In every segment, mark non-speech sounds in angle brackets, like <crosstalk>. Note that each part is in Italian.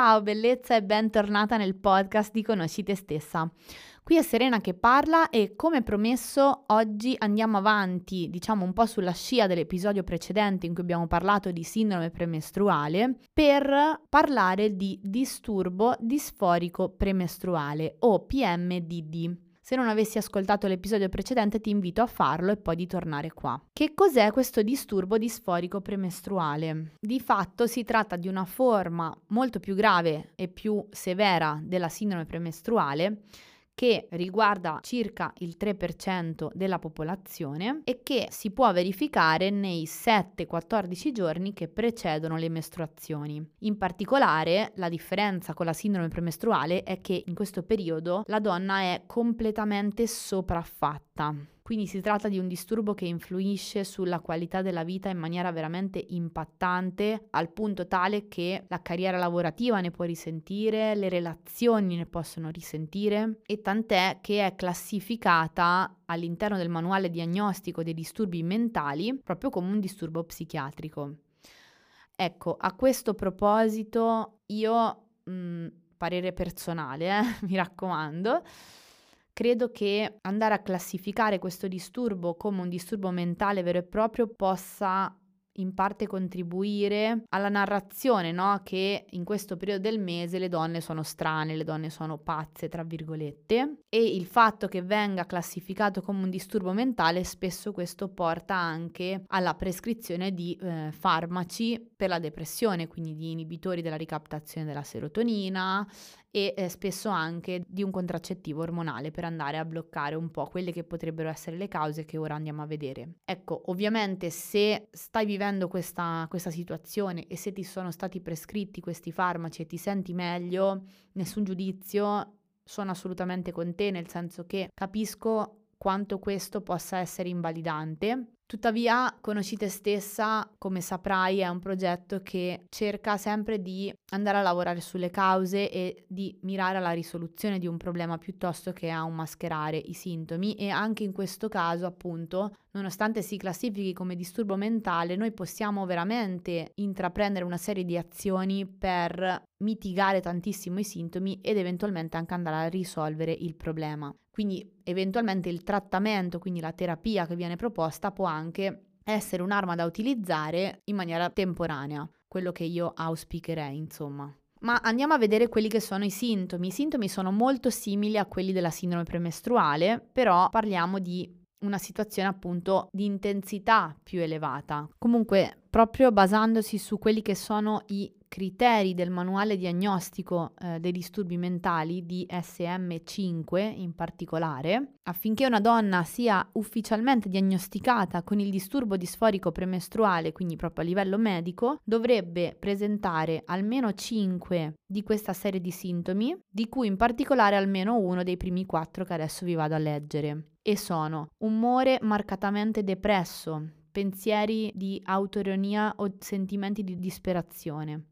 Ciao bellezza e bentornata nel podcast di Conosci te stessa. Qui è Serena che parla e come promesso oggi andiamo avanti, diciamo un po' sulla scia dell'episodio precedente in cui abbiamo parlato di sindrome premestruale, per parlare di disturbo disforico premestruale o PMDD. Se non avessi ascoltato l'episodio precedente ti invito a farlo e poi di tornare qua. Che cos'è questo disturbo disforico premestruale? Di fatto si tratta di una forma molto più grave e più severa della sindrome premestruale che riguarda circa il 3% della popolazione e che si può verificare nei 7-14 giorni che precedono le mestruazioni. In particolare, la differenza con la sindrome premestruale è che in questo periodo la donna è completamente sopraffatta quindi si tratta di un disturbo che influisce sulla qualità della vita in maniera veramente impattante, al punto tale che la carriera lavorativa ne può risentire, le relazioni ne possono risentire e tant'è che è classificata all'interno del manuale diagnostico dei disturbi mentali proprio come un disturbo psichiatrico. Ecco, a questo proposito io, mh, parere personale, eh, <laughs> mi raccomando, Credo che andare a classificare questo disturbo come un disturbo mentale vero e proprio possa in parte contribuire alla narrazione, no? Che in questo periodo del mese le donne sono strane, le donne sono pazze, tra virgolette, e il fatto che venga classificato come un disturbo mentale, spesso questo porta anche alla prescrizione di eh, farmaci per la depressione, quindi di inibitori della ricaptazione della serotonina, e eh, spesso anche di un contraccettivo ormonale per andare a bloccare un po' quelle che potrebbero essere le cause che ora andiamo a vedere. Ecco, ovviamente se stai vivendo questa, questa situazione e se ti sono stati prescritti questi farmaci e ti senti meglio, nessun giudizio, sono assolutamente con te, nel senso che capisco quanto questo possa essere invalidante Tuttavia, Conosci te stessa, come saprai, è un progetto che cerca sempre di andare a lavorare sulle cause e di mirare alla risoluzione di un problema piuttosto che a un mascherare i sintomi e anche in questo caso, appunto, nonostante si classifichi come disturbo mentale, noi possiamo veramente intraprendere una serie di azioni per mitigare tantissimo i sintomi ed eventualmente anche andare a risolvere il problema. Quindi eventualmente il trattamento, quindi la terapia che viene proposta può anche essere un'arma da utilizzare in maniera temporanea, quello che io auspicherei, insomma. Ma andiamo a vedere quelli che sono i sintomi. I sintomi sono molto simili a quelli della sindrome premestruale, però parliamo di una situazione appunto di intensità più elevata. Comunque, proprio basandosi su quelli che sono i criteri del manuale diagnostico eh, dei disturbi mentali di SM5 in particolare, affinché una donna sia ufficialmente diagnosticata con il disturbo disforico premestruale, quindi proprio a livello medico, dovrebbe presentare almeno 5 di questa serie di sintomi, di cui in particolare almeno uno dei primi 4 che adesso vi vado a leggere. E sono umore marcatamente depresso, pensieri di autoironia o sentimenti di disperazione,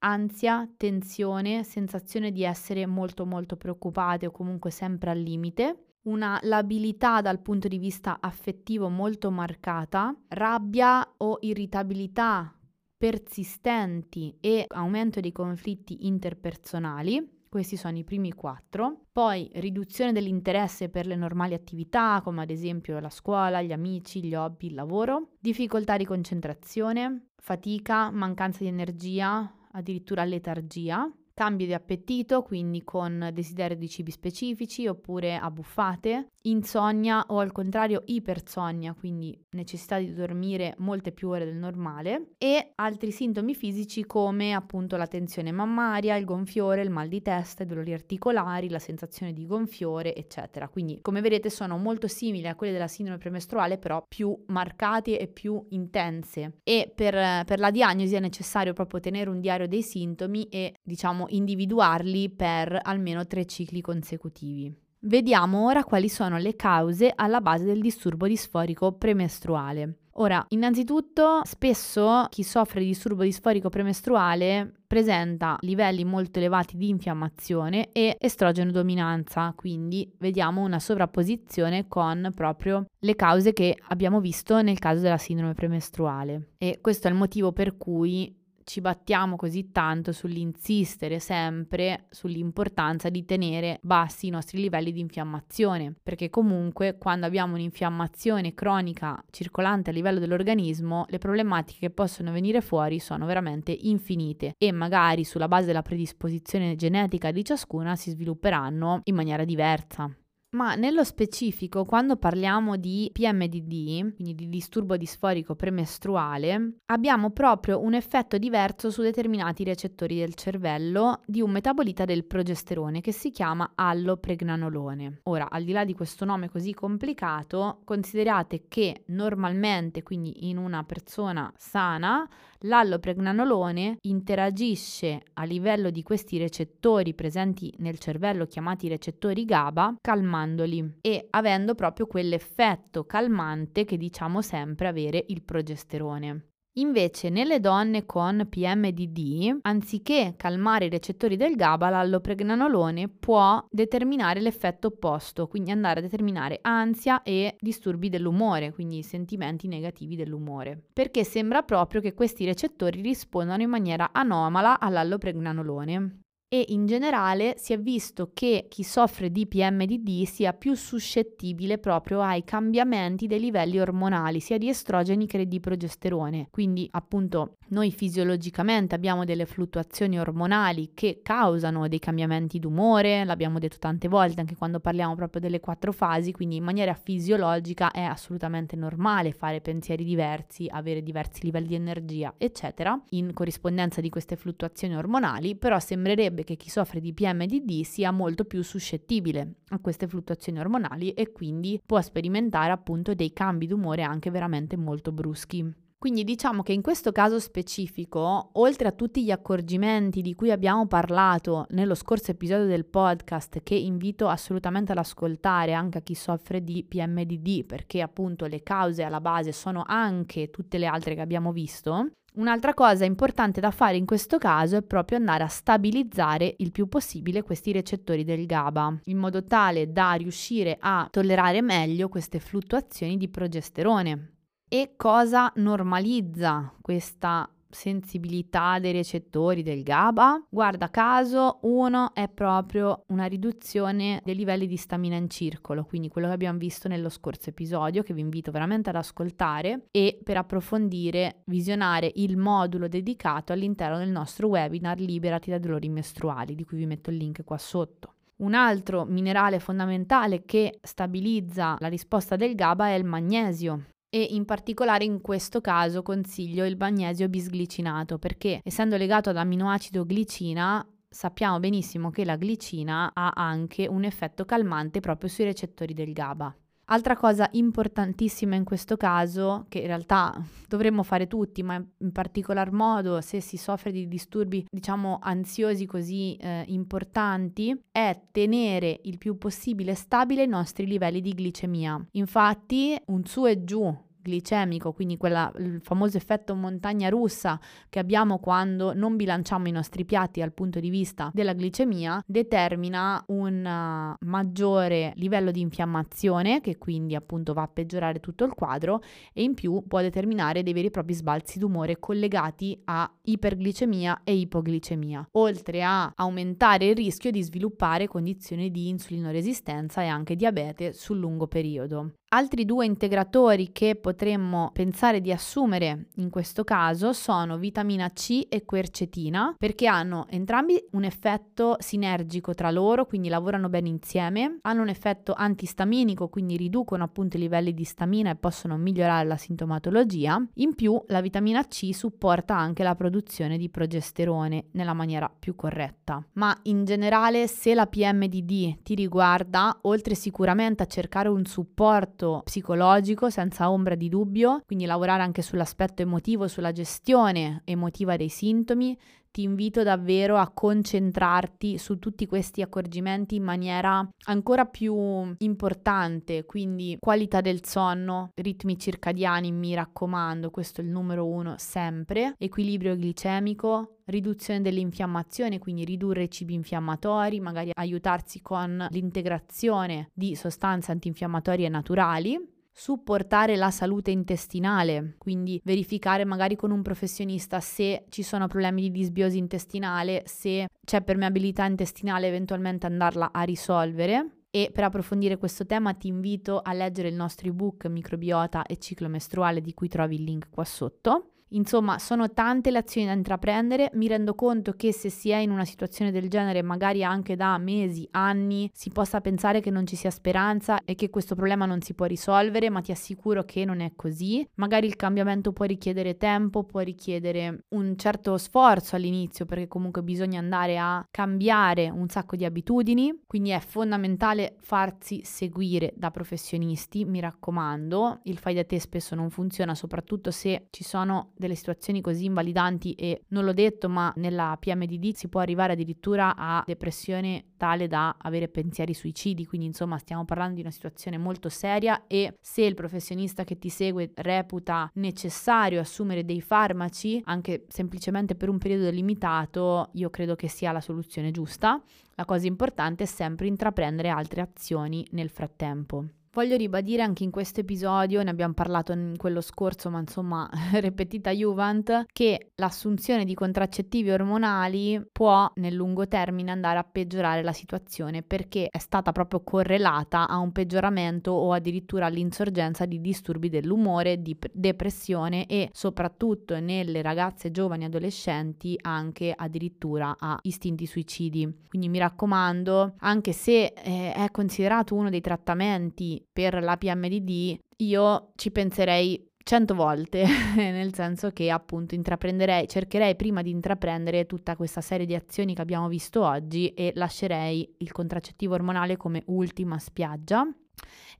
ansia, tensione, sensazione di essere molto molto preoccupate o comunque sempre al limite, una labilità dal punto di vista affettivo molto marcata, rabbia o irritabilità persistenti e aumento dei conflitti interpersonali, questi sono i primi quattro. Poi riduzione dell'interesse per le normali attività, come ad esempio la scuola, gli amici, gli hobby, il lavoro. Difficoltà di concentrazione, fatica, mancanza di energia, addirittura letargia, cambio di appetito, quindi con desiderio di cibi specifici oppure abbuffate, insonnia o al contrario ipersonnia, quindi necessità di dormire molte più ore del normale e altri sintomi fisici come appunto la tensione mammaria, il gonfiore, il mal di testa, i dolori articolari, la sensazione di gonfiore, eccetera. Quindi come vedete sono molto simili a quelle della sindrome premestruale, però più marcate e più intense. E per, per la diagnosi è necessario proprio tenere un diario dei sintomi e diciamo individuarli per almeno tre cicli consecutivi. Vediamo ora quali sono le cause alla base del disturbo disforico premestruale. Ora, innanzitutto, spesso chi soffre di disturbo disforico premestruale presenta livelli molto elevati di infiammazione e estrogeno dominanza, quindi vediamo una sovrapposizione con proprio le cause che abbiamo visto nel caso della sindrome premestruale. E questo è il motivo per cui ci battiamo così tanto sull'insistere sempre sull'importanza di tenere bassi i nostri livelli di infiammazione, perché comunque quando abbiamo un'infiammazione cronica circolante a livello dell'organismo, le problematiche che possono venire fuori sono veramente infinite e magari sulla base della predisposizione genetica di ciascuna si svilupperanno in maniera diversa. Ma nello specifico, quando parliamo di PMDD, quindi di disturbo disforico premestruale, abbiamo proprio un effetto diverso su determinati recettori del cervello di un metabolita del progesterone che si chiama allopregnanolone. Ora, al di là di questo nome così complicato, considerate che normalmente, quindi in una persona sana, L'allopregnanolone interagisce a livello di questi recettori presenti nel cervello chiamati recettori GABA, calmandoli e avendo proprio quell'effetto calmante che diciamo sempre avere il progesterone. Invece nelle donne con PMDD, anziché calmare i recettori del GABA, l'allopregnanolone può determinare l'effetto opposto, quindi andare a determinare ansia e disturbi dell'umore, quindi sentimenti negativi dell'umore, perché sembra proprio che questi recettori rispondano in maniera anomala all'allopregnanolone e in generale si è visto che chi soffre di PMDD sia più suscettibile proprio ai cambiamenti dei livelli ormonali, sia di estrogeni che di progesterone. Quindi appunto noi fisiologicamente abbiamo delle fluttuazioni ormonali che causano dei cambiamenti d'umore, l'abbiamo detto tante volte anche quando parliamo proprio delle quattro fasi, quindi in maniera fisiologica è assolutamente normale fare pensieri diversi, avere diversi livelli di energia, eccetera, in corrispondenza di queste fluttuazioni ormonali, però sembrerebbe sembrerebbe che chi soffre di PMDD sia molto più suscettibile a queste fluttuazioni ormonali e quindi può sperimentare appunto dei cambi d'umore anche veramente molto bruschi. Quindi diciamo che in questo caso specifico, oltre a tutti gli accorgimenti di cui abbiamo parlato nello scorso episodio del podcast, che invito assolutamente ad ascoltare anche a chi soffre di PMDD, perché appunto le cause alla base sono anche tutte le altre che abbiamo visto, Un'altra cosa importante da fare in questo caso è proprio andare a stabilizzare il più possibile questi recettori del GABA, in modo tale da riuscire a tollerare meglio queste fluttuazioni di progesterone. E cosa normalizza questa sensibilità dei recettori del GABA? Guarda caso, uno è proprio una riduzione dei livelli di stamina in circolo, quindi quello che abbiamo visto nello scorso episodio, che vi invito veramente ad ascoltare e per approfondire, visionare il modulo dedicato all'interno del nostro webinar Liberati dai dolori mestruali, di cui vi metto il link qua sotto. Un altro minerale fondamentale che stabilizza la risposta del GABA è il magnesio e in particolare in questo caso consiglio il magnesio bisglicinato perché essendo legato ad amminoacido glicina sappiamo benissimo che la glicina ha anche un effetto calmante proprio sui recettori del GABA. Altra cosa importantissima in questo caso, che in realtà dovremmo fare tutti, ma in particolar modo se si soffre di disturbi, diciamo, ansiosi così eh, importanti, è tenere il più possibile stabile i nostri livelli di glicemia. Infatti, un su e giù glicemico, quindi quella, il famoso effetto montagna russa che abbiamo quando non bilanciamo i nostri piatti dal punto di vista della glicemia, determina un uh, maggiore livello di infiammazione che quindi appunto va a peggiorare tutto il quadro e in più può determinare dei veri e propri sbalzi d'umore collegati a iperglicemia e ipoglicemia, oltre a aumentare il rischio di sviluppare condizioni di insulinoresistenza e anche diabete sul lungo periodo. Altri due integratori che potremmo pensare di assumere in questo caso sono vitamina C e quercetina perché hanno entrambi un effetto sinergico tra loro, quindi lavorano bene insieme, hanno un effetto antistaminico, quindi riducono appunto i livelli di stamina e possono migliorare la sintomatologia. In più la vitamina C supporta anche la produzione di progesterone nella maniera più corretta. Ma in generale se la PMDD ti riguarda, oltre sicuramente a cercare un supporto aspetto psicologico senza ombra di dubbio, quindi lavorare anche sull'aspetto emotivo, sulla gestione emotiva dei sintomi, ti invito davvero a concentrarti su tutti questi accorgimenti in maniera ancora più importante, quindi qualità del sonno, ritmi circadiani, mi raccomando, questo è il numero uno sempre, equilibrio glicemico, riduzione dell'infiammazione, quindi ridurre i cibi infiammatori, magari aiutarsi con l'integrazione di sostanze antinfiammatorie naturali supportare la salute intestinale, quindi verificare magari con un professionista se ci sono problemi di disbiosi intestinale, se c'è permeabilità intestinale, eventualmente andarla a risolvere. E per approfondire questo tema ti invito a leggere il nostro ebook Microbiota e ciclo mestruale di cui trovi il link qua sotto. Insomma, sono tante le azioni da intraprendere, mi rendo conto che se si è in una situazione del genere, magari anche da mesi, anni, si possa pensare che non ci sia speranza e che questo problema non si può risolvere, ma ti assicuro che non è così. Magari il cambiamento può richiedere tempo, può richiedere un certo sforzo all'inizio, perché comunque bisogna andare a cambiare un sacco di abitudini, quindi è fondamentale farsi seguire da professionisti, mi raccomando. Il fai da te spesso non funziona, soprattutto se ci sono delle situazioni così invalidanti e non l'ho detto, ma nella PMDD si può arrivare addirittura a depressione tale da avere pensieri suicidi, quindi insomma stiamo parlando di una situazione molto seria e se il professionista che ti segue reputa necessario assumere dei farmaci, anche semplicemente per un periodo limitato, io credo che sia la soluzione giusta. La cosa importante è sempre intraprendere altre azioni nel frattempo. Voglio ribadire anche in questo episodio, ne abbiamo parlato in quello scorso, ma insomma, <laughs> repetita Juvent, che l'assunzione di contraccettivi ormonali può nel lungo termine andare a peggiorare la situazione perché è stata proprio correlata a un peggioramento o addirittura all'insorgenza di disturbi dell'umore, di depressione e soprattutto nelle ragazze giovani e adolescenti anche addirittura a istinti suicidi. Quindi mi raccomando, anche se eh, è considerato uno dei trattamenti per la PMDD, io ci penserei cento volte, <laughs> nel senso che appunto intraprenderei, cercherei prima di intraprendere tutta questa serie di azioni che abbiamo visto oggi e lascerei il contraccettivo ormonale come ultima spiaggia.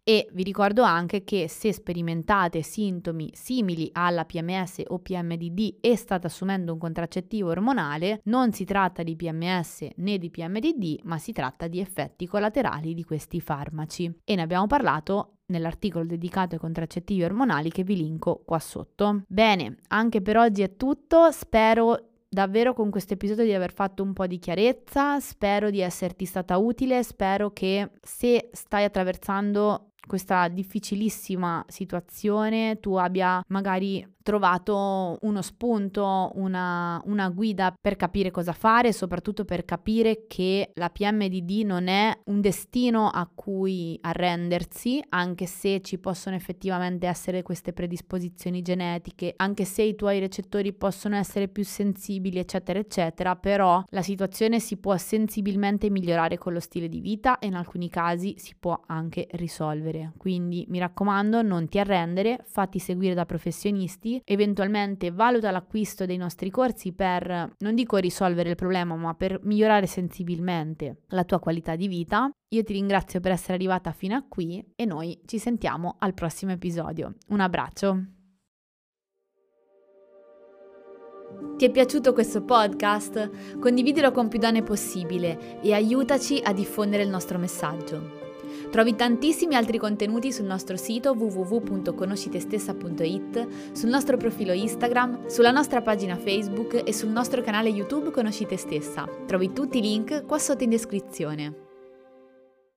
E vi ricordo anche che se sperimentate sintomi simili alla PMS o PMDD e state assumendo un contraccettivo ormonale, non si tratta di PMS né di PMDD, ma si tratta di effetti collaterali di questi farmaci. E ne abbiamo parlato nell'articolo dedicato ai contraccettivi ormonali che vi linko qua sotto. Bene, anche per oggi è tutto, spero davvero con questo episodio di aver fatto un po' di chiarezza, spero di esserti stata utile, spero che se stai attraversando questa difficilissima situazione tu abbia magari trovato uno spunto, una, una, guida per capire cosa fare e soprattutto per capire che la PMDD non è un destino a cui arrendersi, anche se ci possono effettivamente essere queste predisposizioni genetiche, anche se i tuoi recettori possono essere più sensibili, eccetera, eccetera, però la situazione si può sensibilmente migliorare con lo stile di vita e in alcuni casi si può anche risolvere. Quindi mi raccomando, non ti arrendere, fatti seguire da professionisti eventualmente valuta l'acquisto dei nostri corsi per, non dico risolvere il problema, ma per migliorare sensibilmente la tua qualità di vita. Io ti ringrazio per essere arrivata fino a qui e noi ci sentiamo al prossimo episodio. Un abbraccio. Ti è piaciuto questo podcast? Condividilo con più donne possibile e aiutaci a diffondere il nostro messaggio. Trovi tantissimi altri contenuti sul nostro sito www.conoscitestessa.it, sul nostro profilo Instagram, sulla nostra pagina Facebook e sul nostro canale YouTube Conosci te stessa. Trovi tutti i link qua sotto in descrizione.